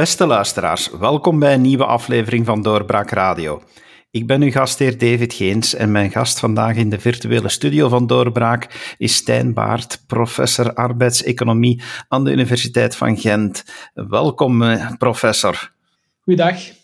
Beste luisteraars, welkom bij een nieuwe aflevering van Doorbraak Radio. Ik ben uw gastheer David Geens en mijn gast vandaag in de virtuele studio van Doorbraak is Stijn Baart, professor arbeidseconomie aan de Universiteit van Gent. Welkom, eh, professor. Goeiedag.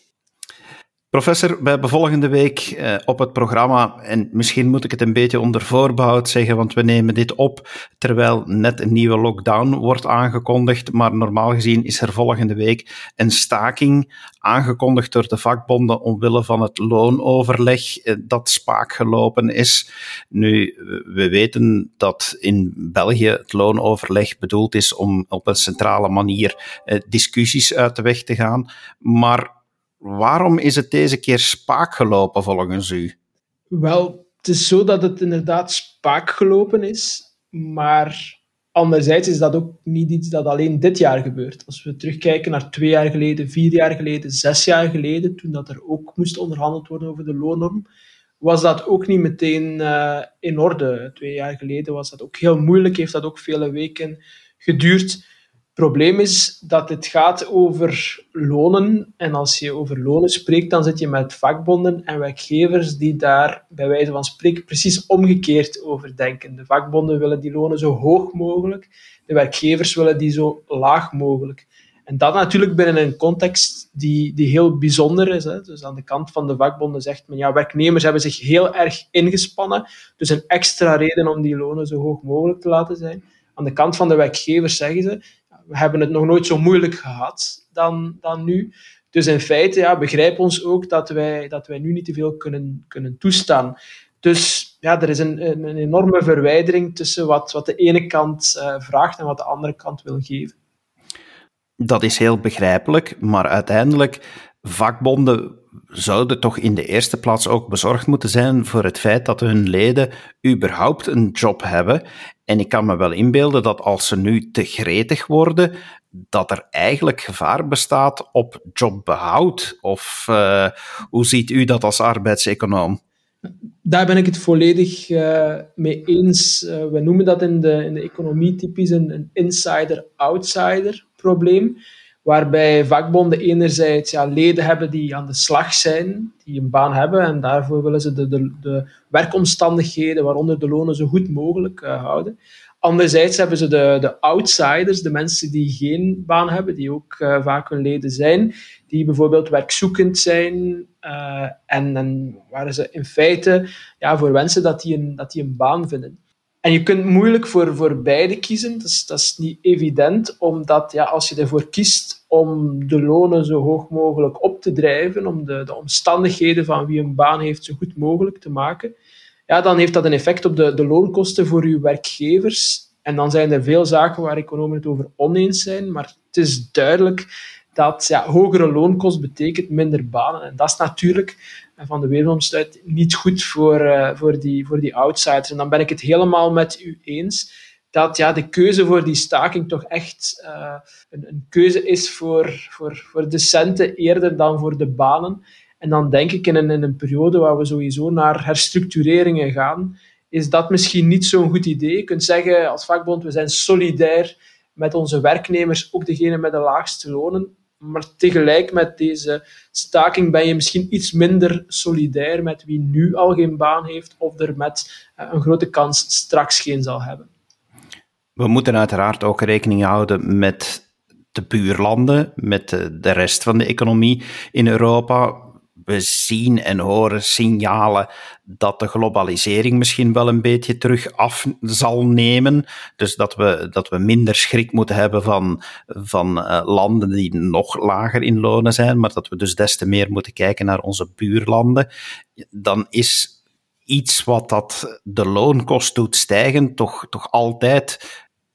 Professor, we hebben volgende week eh, op het programma, en misschien moet ik het een beetje onder voorbehoud zeggen, want we nemen dit op terwijl net een nieuwe lockdown wordt aangekondigd, maar normaal gezien is er volgende week een staking aangekondigd door de vakbonden omwille van het loonoverleg eh, dat spaak gelopen is. Nu, we weten dat in België het loonoverleg bedoeld is om op een centrale manier eh, discussies uit de weg te gaan, maar Waarom is het deze keer spaak gelopen volgens u? Wel, het is zo dat het inderdaad spaak gelopen is, maar anderzijds is dat ook niet iets dat alleen dit jaar gebeurt. Als we terugkijken naar twee jaar geleden, vier jaar geleden, zes jaar geleden, toen dat er ook moest onderhandeld worden over de loonnorm, was dat ook niet meteen uh, in orde. Twee jaar geleden was dat ook heel moeilijk, heeft dat ook vele weken geduurd probleem is dat het gaat over lonen. En als je over lonen spreekt, dan zit je met vakbonden en werkgevers die daar bij wijze van spreken precies omgekeerd over denken. De vakbonden willen die lonen zo hoog mogelijk, de werkgevers willen die zo laag mogelijk. En dat natuurlijk binnen een context die, die heel bijzonder is. Hè. Dus aan de kant van de vakbonden zegt men, ja, werknemers hebben zich heel erg ingespannen, dus een extra reden om die lonen zo hoog mogelijk te laten zijn. Aan de kant van de werkgevers zeggen ze, we hebben het nog nooit zo moeilijk gehad dan, dan nu. Dus in feite ja, begrijp ons ook dat wij, dat wij nu niet te veel kunnen, kunnen toestaan. Dus ja, er is een, een, enorme verwijdering tussen wat, wat de ene kant uh, vraagt en wat de andere kant wil geven. Dat is heel begrijpelijk, maar uiteindelijk vakbonden zouden toch in de eerste plaats ook bezorgd moeten zijn voor het feit dat hun leden überhaupt een job hebben. En ik kan me wel inbeelden dat als ze nu te gretig worden, dat er eigenlijk gevaar bestaat op jobbehoud. Of uh, hoe ziet u dat als arbeidseconoom? Daar ben ik het volledig uh, mee eens. Uh, we noemen dat in de, in de economie typisch een, een insider-outsider probleem waarbij vakbonden enerzijds ja, leden hebben die aan de slag zijn, die een baan hebben, en daarvoor willen ze de, de, de werkomstandigheden, waaronder de lonen, zo goed mogelijk uh, houden. Anderzijds hebben ze de, de outsiders, de mensen die geen baan hebben, die ook uh, vaak hun leden zijn, die bijvoorbeeld werkzoekend zijn uh, en, waar ze in feite ja, voor wensen dat die een, dat die een baan vinden. En je kunt moeilijk voor, voor beide kiezen. Is, dat is niet evident, omdat ja, als je ervoor kiest om de lonen zo hoog mogelijk op te drijven, om de, de omstandigheden van wie een baan heeft zo goed mogelijk te maken, ja, dan heeft dat een effect op de, de loonkosten voor uw werkgevers. En dan zijn er veel zaken waar economen het over oneens zijn, maar het is duidelijk dat ja, hogere loonkost betekent minder banen. En dat is natuurlijk van de wereldomsluit niet goed voor, uh, voor, die, voor die outsiders. En dan ben ik het helemaal met u eens dat ja, de keuze voor die staking toch echt uh, een, een, keuze is voor, voor, voor de centen eerder dan voor de banen. En dan denk ik in een, in een periode waar we sowieso naar herstructureringen gaan, is dat misschien niet zo'n goed idee. Je kunt zeggen als vakbond, we zijn solidair met onze werknemers, ook degene met de laagste lonen. Maar tegelijk met deze staking ben je misschien iets minder solidair met wie nu al geen baan heeft of er met eh, een grote kans straks geen zal hebben. We moeten uiteraard ook rekening houden met de buurlanden, met de rest van de economie in Europa we zien en horen signalen dat de globalisering misschien wel een beetje terug af zal nemen. Dus dat we, dat we minder schrik moeten hebben van, van uh, landen die nog lager in lonen zijn, maar dat we dus des te meer moeten kijken naar onze buurlanden. Dan is iets wat dat de loonkost doet stijgen toch, toch altijd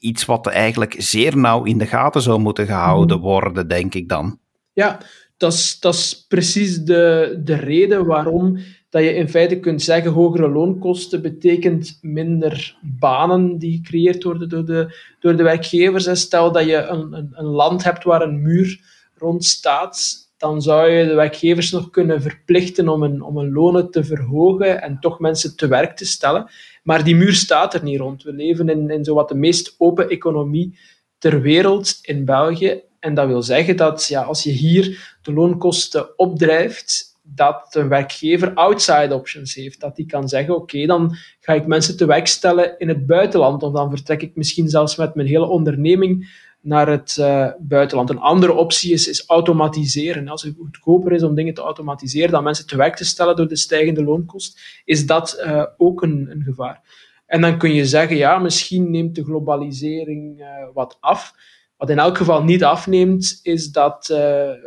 iets wat eigenlijk zeer nauw in de gaten zou moeten gehouden mhm. worden, denk ik dan. Ja, dat is, dat is precies de, de reden waarom dat je in feite kunt zeggen hogere loonkosten betekent minder banen die gecreëerd worden door de, door de werkgevers. En stel dat je een, een, een land hebt waar een muur rond staat, dan zou je de werkgevers nog kunnen verplichten om een, om een lonen te verhogen en toch mensen te werk te stellen. Maar die muur staat er niet rond. We leven in, in zowat de meest open economie ter wereld in België. En dat wil zeggen dat ja, als je hier de loonkosten opdrijft, dat een werkgever outside options heeft. Dat die kan zeggen, oké, dan ga ik mensen te werk stellen in het buitenland. Of dan vertrek ik misschien zelfs met mijn hele onderneming naar het uh, buitenland. Een andere optie is, is automatiseren. Als het goedkoper is om dingen te automatiseren dan mensen te werk te stellen door de stijgende loonkost, is dat uh, ook een, een, gevaar. En dan kun je zeggen, ja, misschien neemt de globalisering uh, wat af. Wat in elk geval niet afneemt, is dat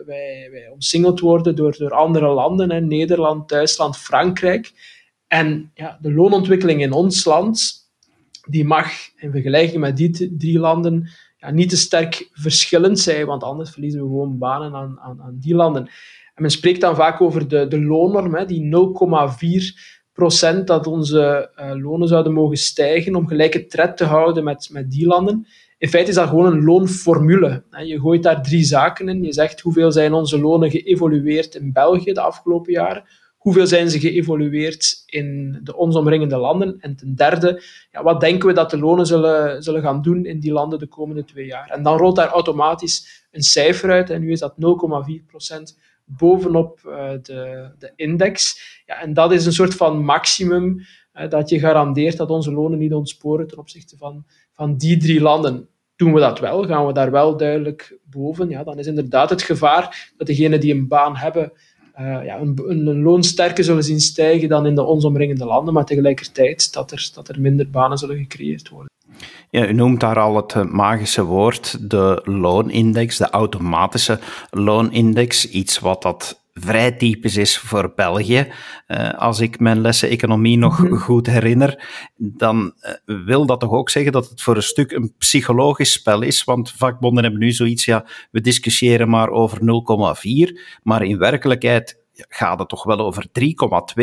wij, wij omsingeld worden door, door andere landen, hè, Nederland, Duitsland, Frankrijk. En ja, de loonontwikkeling in ons land, die mag in vergelijking met die drie landen ja, niet te sterk verschillend zijn, want anders verliezen we gewoon banen aan, aan, aan die landen. En men spreekt dan vaak over de, de loonnorm, hè, die 0,4 procent dat onze uh, lonen zouden mogen stijgen om gelijke tred te houden met, met die landen. In feite is dat gewoon een loonformule. Je gooit daar drie zaken in. Je zegt hoeveel zijn onze lonen geëvolueerd in België de afgelopen jaren, hoeveel zijn ze geëvolueerd in de ons omringende landen, en ten derde, ja, wat denken we dat de lonen zullen, zullen gaan doen in die landen de komende twee jaar. En dan rolt daar automatisch een cijfer uit, en nu is dat 0,4 procent bovenop uh, de, de index. Ja, en dat is een soort van maximum dat je garandeert dat onze lonen niet ontsporen ten opzichte van, van die drie landen. Doen we dat wel, gaan we daar wel duidelijk boven, ja, dan is inderdaad het gevaar dat degenen die een baan hebben, ja, een, een, loon sterker zullen zien stijgen dan in de ons omringende landen, maar tegelijkertijd dat er, dat er minder banen zullen gecreëerd worden. Ja, u noemt daar al het magische woord, de loonindex, de automatische loonindex. Iets wat dat vrij typisch is voor België. Uh, als ik mijn lessen economie nog mm -hmm. goed herinner, dan uh, wil dat toch ook zeggen dat het voor een stuk een psychologisch spel is. Want vakbonden hebben nu zoiets, ja, we discussiëren maar over 0,4, maar in werkelijkheid gaat het toch wel over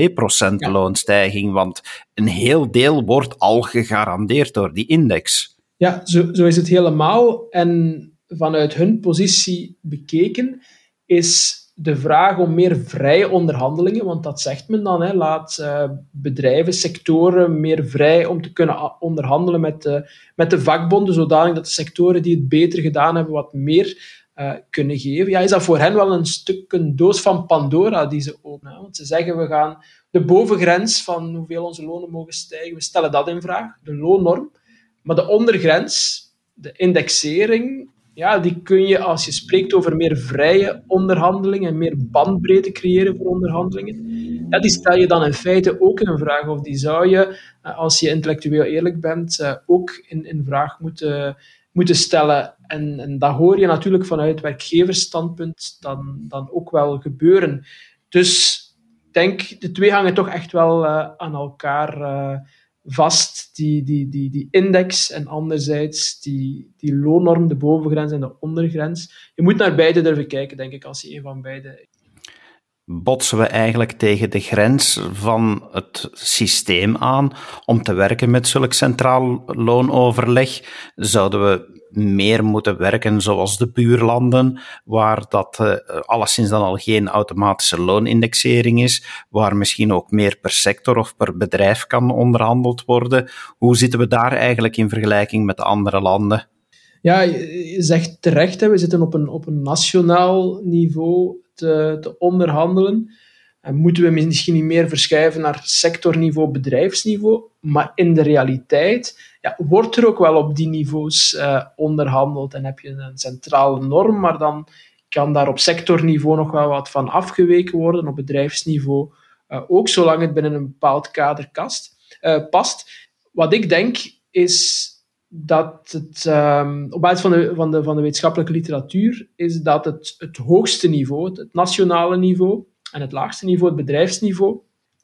3,2 procent ja. loonstijging, want een heel deel wordt al gegarandeerd door die index. Ja, zo, zo is het helemaal. En vanuit hun positie bekeken is de vraag om meer vrije onderhandelingen, want dat zegt men dan, hè, laat uh, bedrijven, sectoren meer vrij om te kunnen onderhandelen met de, met de vakbonden, zodanig dat de sectoren die het beter gedaan hebben wat meer uh, kunnen geven. Ja, is dat voor hen wel een stuk een doos van Pandora die ze openen? Want ze zeggen, we gaan de bovengrens van hoeveel onze lonen mogen stijgen, we stellen dat in vraag, de loonnorm. Maar de ondergrens, de indexering, ja, die kun je als je spreekt over meer vrije onderhandelingen en meer bandbreedte creëren voor onderhandelingen, ja, die stel je dan in feite ook in vraag. Of die zou je, eh, als je intellectueel eerlijk bent, eh, ook in, in vraag moeten, moeten stellen. En, en dat hoor je natuurlijk vanuit werkgeversstandpunt dan, dan ook wel gebeuren. Dus ik denk, de twee hangen toch echt wel uh, aan elkaar vast die, die, die, die index en anderzijds die, die loonnorm, de bovengrens en de ondergrens. Je moet naar beide durven kijken, denk ik, als je een van beide. Botsen we eigenlijk tegen de grens van het systeem aan om te werken met zulk centraal loonoverleg? Zouden we meer moeten werken zoals de buurlanden, waar dat uh, alleszins dan al geen automatische loonindexering is, waar misschien ook meer per sector of per bedrijf kan onderhandeld worden. Hoe zitten we daar eigenlijk in vergelijking met andere landen? Ja, je zegt terecht, hè, we zitten op een, op een nationaal niveau te, te onderhandelen. En moeten we misschien niet meer verschuiven naar sectorniveau, bedrijfsniveau, maar in de realiteit ja, wordt er ook wel op die niveaus uh, onderhandeld en heb je een centrale norm, maar dan kan daar op sectorniveau nog wel wat van afgeweken worden, op bedrijfsniveau uh, ook, zolang het binnen een bepaald kader kast, uh, past. Wat ik denk is dat het, um, op basis van de, van, de, van de wetenschappelijke literatuur, is dat het, het hoogste niveau, het, nationale niveau, en het laagste niveau, het bedrijfsniveau,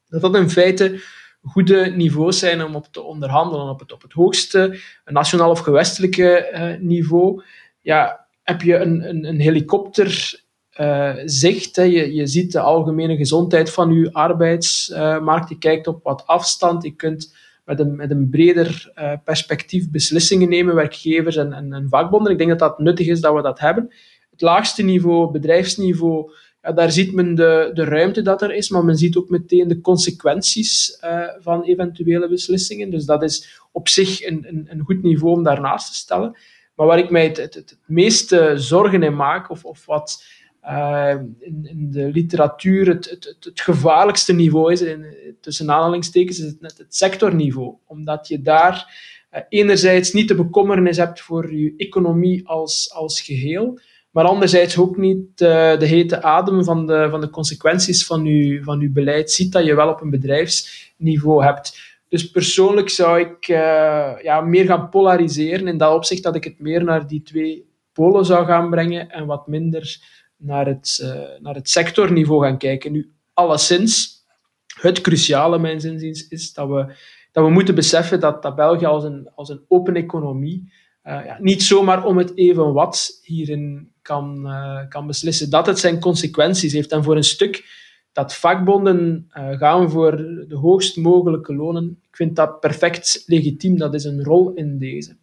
dat dat in feite goede niveaus zijn om op te onderhandelen. Op het, op het hoogste nationaal of gewestelijke uh, niveau ja, heb je een, een, een helikopter uh, zicht. Hè. Je, je ziet de algemene gezondheid van je arbeidsmarkt. je kijkt op wat afstand. Je kunt met een, met een breder uh, perspectief beslissingen nemen, werkgevers en, en, en, vakbonden. Ik denk dat dat nuttig is dat we dat hebben. Het laagste niveau, bedrijfsniveau, ja, daar ziet men de, de ruimte dat er is, maar men ziet ook meteen de consequenties uh, van eventuele beslissingen. Dus dat is op zich een, een, een goed niveau om daarnaast te stellen. Maar waar ik mij het, het, het meeste zorgen in maak, of, of wat uh, in, de literatuur het, het, het, gevaarlijkste niveau is, in, tussen aanhalingstekens, is het net het sectorniveau. Omdat je daar uh, enerzijds niet de bekommernis hebt voor je economie als, als geheel, maar anderzijds ook niet uh, de hete adem van de, van de consequenties van je, van uw beleid ziet dat je wel op een bedrijfsniveau hebt. Dus persoonlijk zou ik uh, ja, meer gaan polariseren in dat opzicht dat ik het meer naar die twee polen zou gaan brengen en wat minder naar het, uh, naar het sectorniveau gaan kijken. Nu, alleszins, het cruciale, mijn zinziens, is dat we, dat we moeten beseffen dat, dat België als een, als een open economie uh, ja, niet zomaar om het even wat hierin kan, uh, kan beslissen. Dat het zijn consequenties heeft. En voor een stuk dat vakbonden gaan voor de hoogst mogelijke lonen, ik vind dat perfect legitiem. Dat is een rol in deze.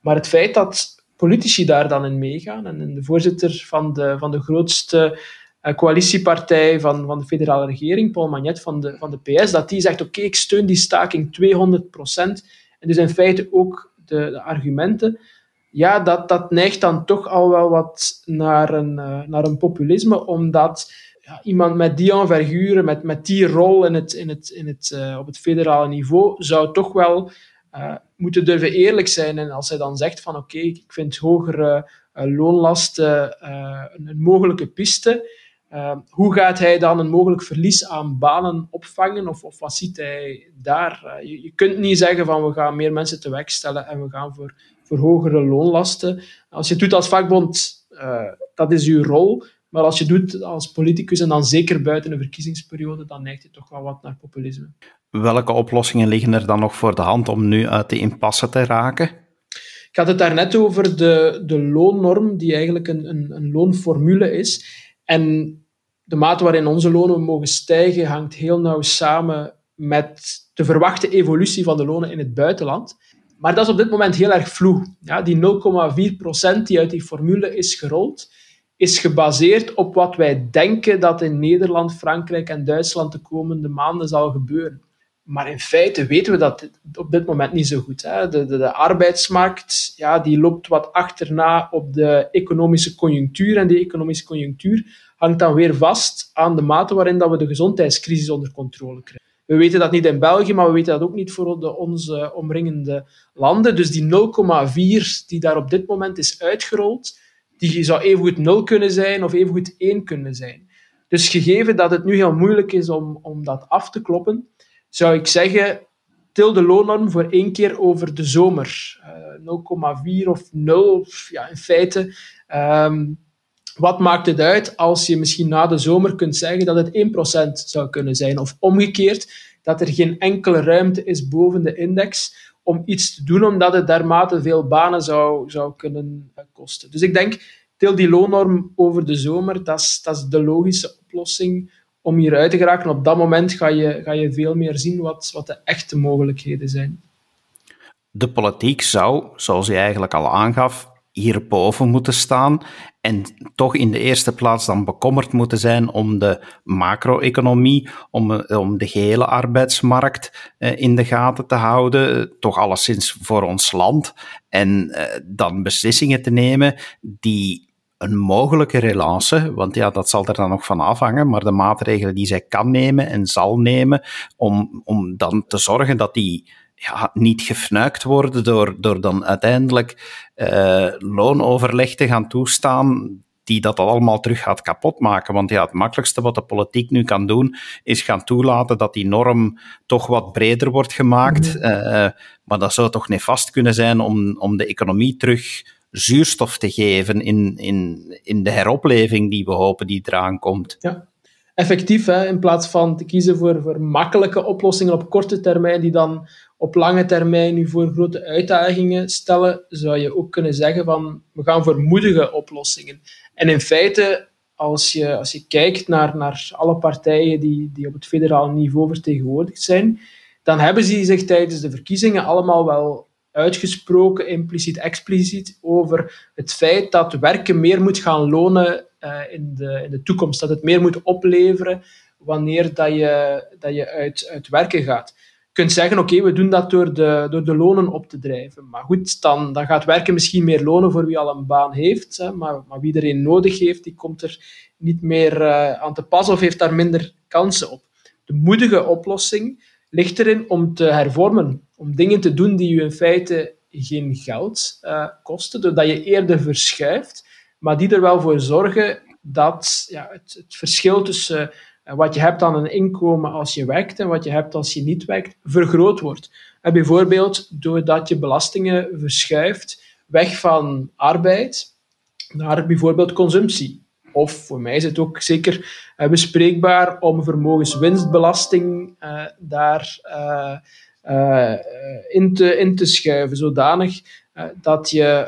Maar het feit dat politici daar dan in meegaan. En de voorzitter van de, van de grootste uh, coalitiepartij van, van de federale regering, Paul Magnet van de, van de PS, dat die zegt: Oké, ik steun die staking 200% En dus in feite ook de, de, argumenten. Ja, dat, dat neigt dan toch al wel wat naar een, uh, naar een populisme, omdat ja, iemand met die envergure, met, met die rol in het, in het, in het, uh, op het federale niveau, zou toch wel uh, moeten durven eerlijk zijn. En als hij dan zegt van oké, ik vind hogere uh, loonlasten uh, een, mogelijke piste, hoe gaat hij dan een mogelijk verlies aan banen opvangen? Of, of wat ziet hij daar? Je, je, kunt niet zeggen van we gaan meer mensen te werk stellen en we gaan voor, voor hogere loonlasten. Als je het doet als vakbond, dat is uw rol. Maar als je doet als politicus en dan zeker buiten een verkiezingsperiode, dan neigt je toch wel wat naar populisme. Welke oplossingen liggen er dan nog voor de hand om nu uit de impasse te raken? Ik had het daarnet over de, de loonnorm, die eigenlijk een, een, een loonformule is. En de mate waarin onze lonen mogen stijgen hangt heel nauw samen met de verwachte evolutie van de lonen in het buitenland. Maar dat is op dit moment heel erg vloe. Ja, die 0,4% die uit die formule is gerold, is gebaseerd op wat wij denken dat in Nederland, Frankrijk en Duitsland de komende maanden zal gebeuren. Maar in feite weten we dat op dit moment niet zo goed. Hè. De, de, de, arbeidsmarkt ja, die loopt wat achterna op de economische conjunctuur. En die economische conjunctuur hangt dan weer vast aan de mate waarin dat we de gezondheidscrisis onder controle krijgen. We weten dat niet in België, maar we weten dat ook niet voor onze omringende landen. Dus die 0,4 die daar op dit moment is uitgerold, die zou evengoed 0 kunnen zijn of evengoed 1 kunnen zijn. Dus gegeven dat het nu heel moeilijk is om, om dat af te kloppen, zou ik zeggen, til de loonnorm voor één keer over de zomer. Uh, 0,4 of 0, ja, in feite. Um, wat maakt het uit als je misschien na de zomer kunt zeggen dat het 1% zou kunnen zijn? Of omgekeerd, dat er geen enkele ruimte is boven de index om iets te doen, omdat het daarmate veel banen zou, zou kunnen kosten. Dus ik denk, til die loonnorm over de zomer, dat is, dat is de logische oplossing om hieruit te geraken. Op dat moment ga je, ga je veel meer zien wat, wat de echte mogelijkheden zijn. De politiek zou, zoals je eigenlijk al aangaf, hierboven moeten staan en toch in de eerste plaats dan bekommerd moeten zijn om de macro-economie, om, om de gehele arbeidsmarkt eh, in de gaten te houden, toch alleszins voor ons land, en eh, dan beslissingen te nemen die een mogelijke relance, want ja, dat zal er dan nog van afhangen, maar de maatregelen die zij kan nemen en zal nemen, om, om dan te zorgen dat die ja, niet gefnuikt worden door, door dan uiteindelijk uh, loonoverleg te gaan toestaan die dat allemaal terug gaat kapotmaken. Want ja, het makkelijkste wat de politiek nu kan doen, is gaan toelaten dat die norm toch wat breder wordt gemaakt. Mm uh, maar dat zou toch nefast kunnen zijn om, om de economie terug zuurstof te geven in, in, in de heropleving die we hopen die eraan komt. Ja, effectief. Hè, in plaats van te kiezen voor, voor makkelijke oplossingen op korte termijn, die dan op lange termijn nu voor grote uitdagingen stellen, zou je ook kunnen zeggen van we gaan voor moedige oplossingen. En in feite, als je, als je kijkt naar, naar alle partijen die, die op het federaal niveau vertegenwoordigd zijn, dan hebben ze zich tijdens de verkiezingen allemaal wel uitgesproken, impliciet, expliciet, over het feit dat werken meer moet gaan lonen uh, in, de, in de toekomst. Dat het meer moet opleveren wanneer dat je, dat je uit, uit werken gaat. kunt zeggen, oké, we doen dat door de, door de lonen op te drijven. Maar goed, dan, dan gaat werken misschien meer lonen voor wie al een baan heeft. Hè, maar, maar wie er een nodig heeft, die komt er niet meer uh, aan te pas of heeft daar minder kansen op. De moedige oplossing ligt erin om te hervormen. Om dingen te doen die u in feite geen geld uh, kosten, doordat je eerder verschuift, maar die er wel voor zorgen dat ja, het, het verschil tussen uh, wat je hebt aan een inkomen als je werkt en wat je hebt als je niet werkt, vergroot wordt. En bijvoorbeeld doordat je belastingen verschuift weg van arbeid naar bijvoorbeeld consumptie. Of voor mij is het ook zeker uh, bespreekbaar om vermogenswinstbelasting uh, daar uh, in, te, in te schuiven, zodanig dat je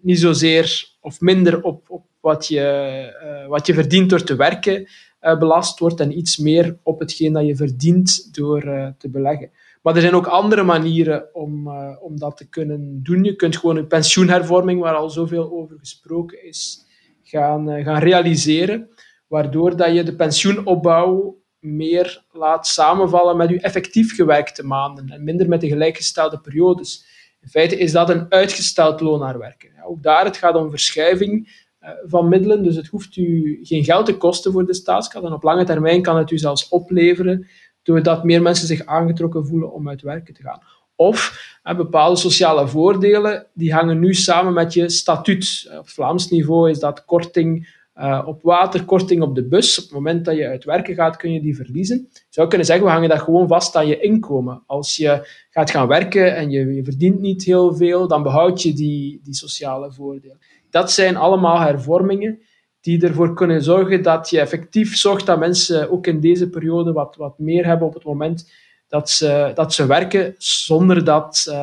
niet zozeer of minder op, op wat, je, wat je verdient door te werken belast wordt en iets meer op hetgeen dat je verdient door te beleggen. Maar er zijn ook andere manieren om, om dat te kunnen doen. Je kunt gewoon een pensioenhervorming, waar al zoveel over gesproken is, gaan, gaan realiseren, waardoor dat je de pensioenopbouw meer laat samenvallen met uw effectief gewerkte maanden en minder met de gelijkgestelde periodes. In feite is dat een uitgesteld loon naar werken. Ook daar het gaat om verschuiving eh, van middelen, dus het hoeft u geen geld te kosten voor de staatskas en op lange termijn kan het u zelfs opleveren doordat meer mensen zich aangetrokken voelen om uit werken te gaan. Of bepaalde sociale voordelen, die hangen nu samen met je statuut. Op Vlaams niveau is dat korting uh, op waterkorting op de bus. Op het moment dat je uit werken gaat, kun je die verliezen. Je zou kunnen zeggen, we hangen dat gewoon vast aan je inkomen. Als je gaat gaan werken en je, je verdient niet heel veel, dan behoud je die, die sociale voordelen. Dat zijn allemaal hervormingen die ervoor kunnen zorgen dat je effectief zorgt dat mensen ook in deze periode wat, wat meer hebben op het moment dat ze, dat ze werken, zonder dat uh,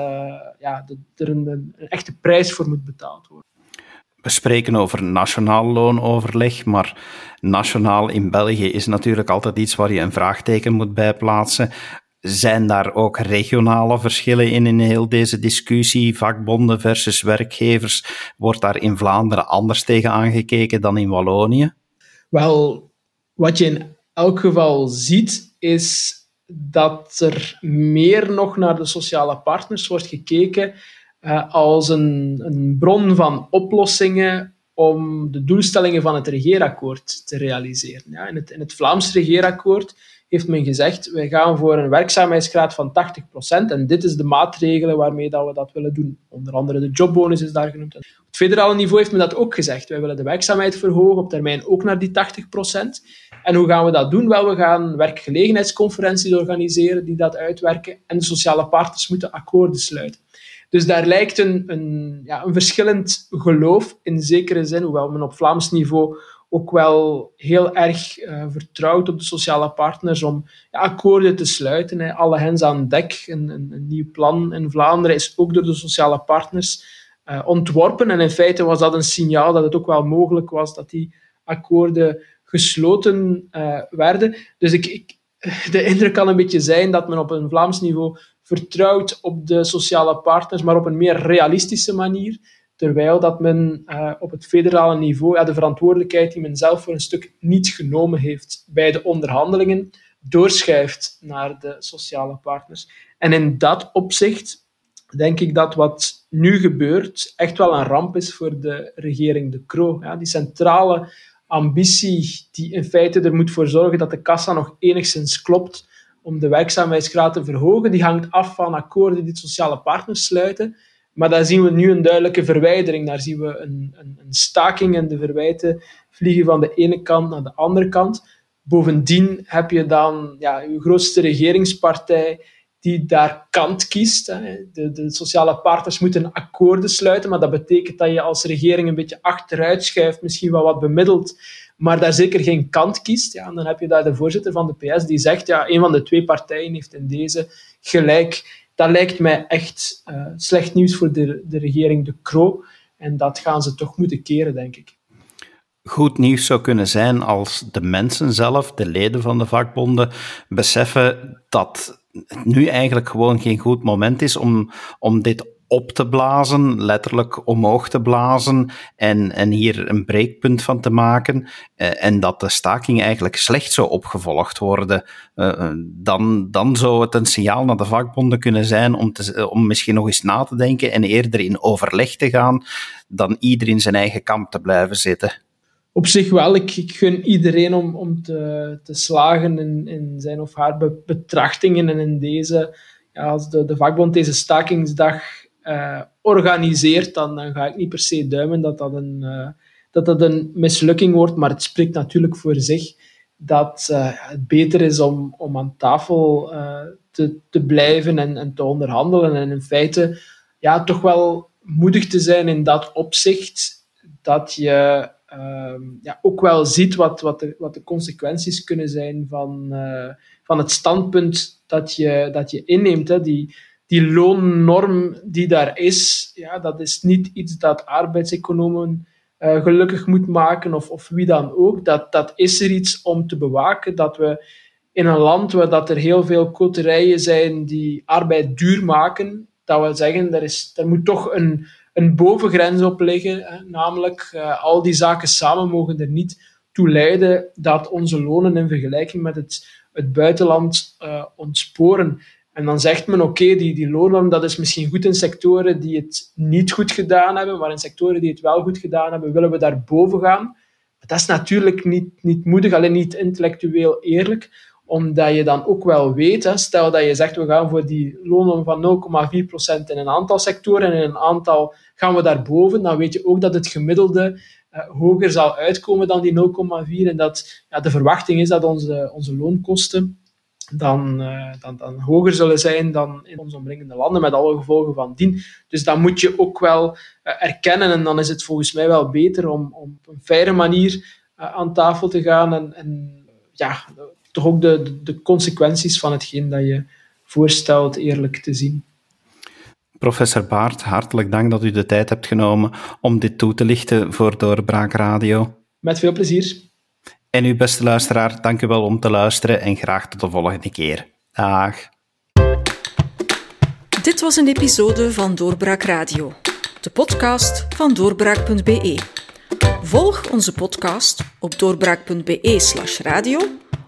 ja, er een, een echte prijs voor moet betaald worden we spreken over nationaal loonoverleg, maar nationaal in België is natuurlijk altijd iets waar je een vraagteken moet bij plaatsen. Zijn daar ook regionale verschillen in, in heel deze discussie? Vakbonden versus werkgevers. Wordt daar in Vlaanderen anders tegen aangekeken dan in Wallonië? Wel, wat je in elk geval ziet, is dat er meer nog naar de sociale partners wordt gekeken uh, als een, een bron van oplossingen om de doelstellingen van het regeerakkoord te realiseren. Ja, in, het, in het Vlaams regeerakkoord heeft men gezegd, wij gaan voor een werkzaamheidsgraad van 80%. En dit is de maatregelen waarmee dat we dat willen doen. Onder andere de jobbonus is daar genoemd. Op het federale niveau heeft men dat ook gezegd. Wij willen de werkzaamheid verhogen, op termijn ook naar die 80%. En hoe gaan we dat doen? Wel, we gaan werkgelegenheidsconferenties organiseren die dat uitwerken. En de sociale partners moeten akkoorden sluiten. Dus daar lijkt een, een, ja, een verschillend geloof in zekere zin, hoewel men op Vlaams niveau ook wel heel erg uh, vertrouwt op de sociale partners om ja, akkoorden te sluiten. Hè. Alle hens aan dek. Een, een, nieuw plan in Vlaanderen is ook door de sociale partners uh, ontworpen. En in feite was dat een signaal dat het ook wel mogelijk was dat die akkoorden gesloten uh, werden. Dus ik, ik, de indruk kan een beetje zijn dat men op een Vlaams niveau vertrouwt op de sociale partners, maar op een meer realistische manier. Terwijl dat men uh, op het federale niveau ja, de verantwoordelijkheid die men zelf voor een stuk niet genomen heeft bij de onderhandelingen, doorschuift naar de sociale partners. En in dat opzicht denk ik dat wat nu gebeurt echt wel een ramp is voor de regering De Croo. Ja, die centrale ambitie die in feite er moet voor zorgen dat de kassa nog enigszins klopt, om de werkzaamheidsgraad te verhogen, die hangt af van akkoorden die sociale partners sluiten. Maar daar zien we nu een duidelijke verwijdering. Daar zien we een, een, een staking en de verwijten vliegen van de ene kant naar de andere kant. Bovendien heb je dan ja, uw grootste regeringspartij die daar kant kiest. De, de, sociale partners moeten akkoorden sluiten, maar dat betekent dat je als regering een beetje achteruit schuift, misschien wel wat bemiddeld maar daar zeker geen kant kiest, ja, dan heb je daar de voorzitter van de PS die zegt, ja, een van de twee partijen heeft in deze gelijk. Dat lijkt mij echt uh, slecht nieuws voor de, de regering De Croo. En dat gaan ze toch moeten keren, denk ik. Goed nieuws zou kunnen zijn als de mensen zelf, de leden van de vakbonden, beseffen dat het nu eigenlijk gewoon geen goed moment is om, om dit op te blazen, letterlijk omhoog te blazen en, en hier een breekpunt van te maken uh, en dat de staking eigenlijk slecht zou opgevolgd worden, uh, dan, dan zou het een signaal naar de vakbonden kunnen zijn om, te, om misschien nog eens na te denken en eerder in overleg te gaan dan ieder in zijn eigen kamp te blijven zitten op zich wel. Ik, gun iedereen om, om te, te slagen in, in zijn of haar betrachtingen. En in deze, ja, als de, de vakbond deze stakingsdag uh, organiseert, dan, dan ga ik niet per se duimen dat dat een, uh, dat dat een mislukking wordt. Maar het spreekt natuurlijk voor zich dat uh, het beter is om, om aan tafel te, te blijven en, en te onderhandelen. En in feite ja, toch wel moedig te zijn in dat opzicht dat je Ehm, ja, ook wel ziet wat, wat, de, wat de consequenties kunnen zijn van, uh, van het standpunt dat je, dat je inneemt. Hè. Die, die loonnorm die daar is, ja, dat is niet iets dat arbeidseconomen uh, gelukkig moet maken of, of wie dan ook. Dat, dat is er iets om te bewaken, dat we in een land waar dat er heel veel koterijen zijn die arbeid duur maken, dat wil zeggen, er, is, er moet toch een, een bovengrens op liggen. Hè, namelijk, uh, al die zaken samen mogen er niet toe leiden dat onze lonen in vergelijking met het, het buitenland uh, ontsporen. En dan zegt men, oké, die, die loonnorm dat is misschien goed in sectoren die het niet goed gedaan hebben, maar in sectoren die het wel goed gedaan hebben, willen we daar boven gaan. Dat is natuurlijk niet, niet moedig, alleen niet intellectueel eerlijk, omdat je dan ook wel weet, hè, stel dat je zegt we gaan voor die lonen van 0,4% in een aantal sectoren en in een aantal gaan we daarboven, dan weet je ook dat het gemiddelde uh, hoger zal uitkomen dan die 0,4 en dat ja, de verwachting is dat onze, onze loonkosten dan, uh, dan, dan hoger zullen zijn dan in onze omringende landen, met alle gevolgen van dien. Dus dat moet je ook wel uh, erkennen en dan is het volgens mij wel beter om, om op een faire manier aan tafel te gaan en, en ja, toch ook de, de consequenties van hetgeen dat je voorstelt eerlijk te zien. Professor Baart, hartelijk dank dat u de tijd hebt genomen om dit toe te lichten voor Doorbraak Radio. Met veel plezier. En uw beste luisteraar, dank u wel om te luisteren en graag tot de volgende keer. Dag. Dit was een episode van Doorbraak Radio, de podcast van doorbraak.be. Volg onze podcast op doorbraak.be/radio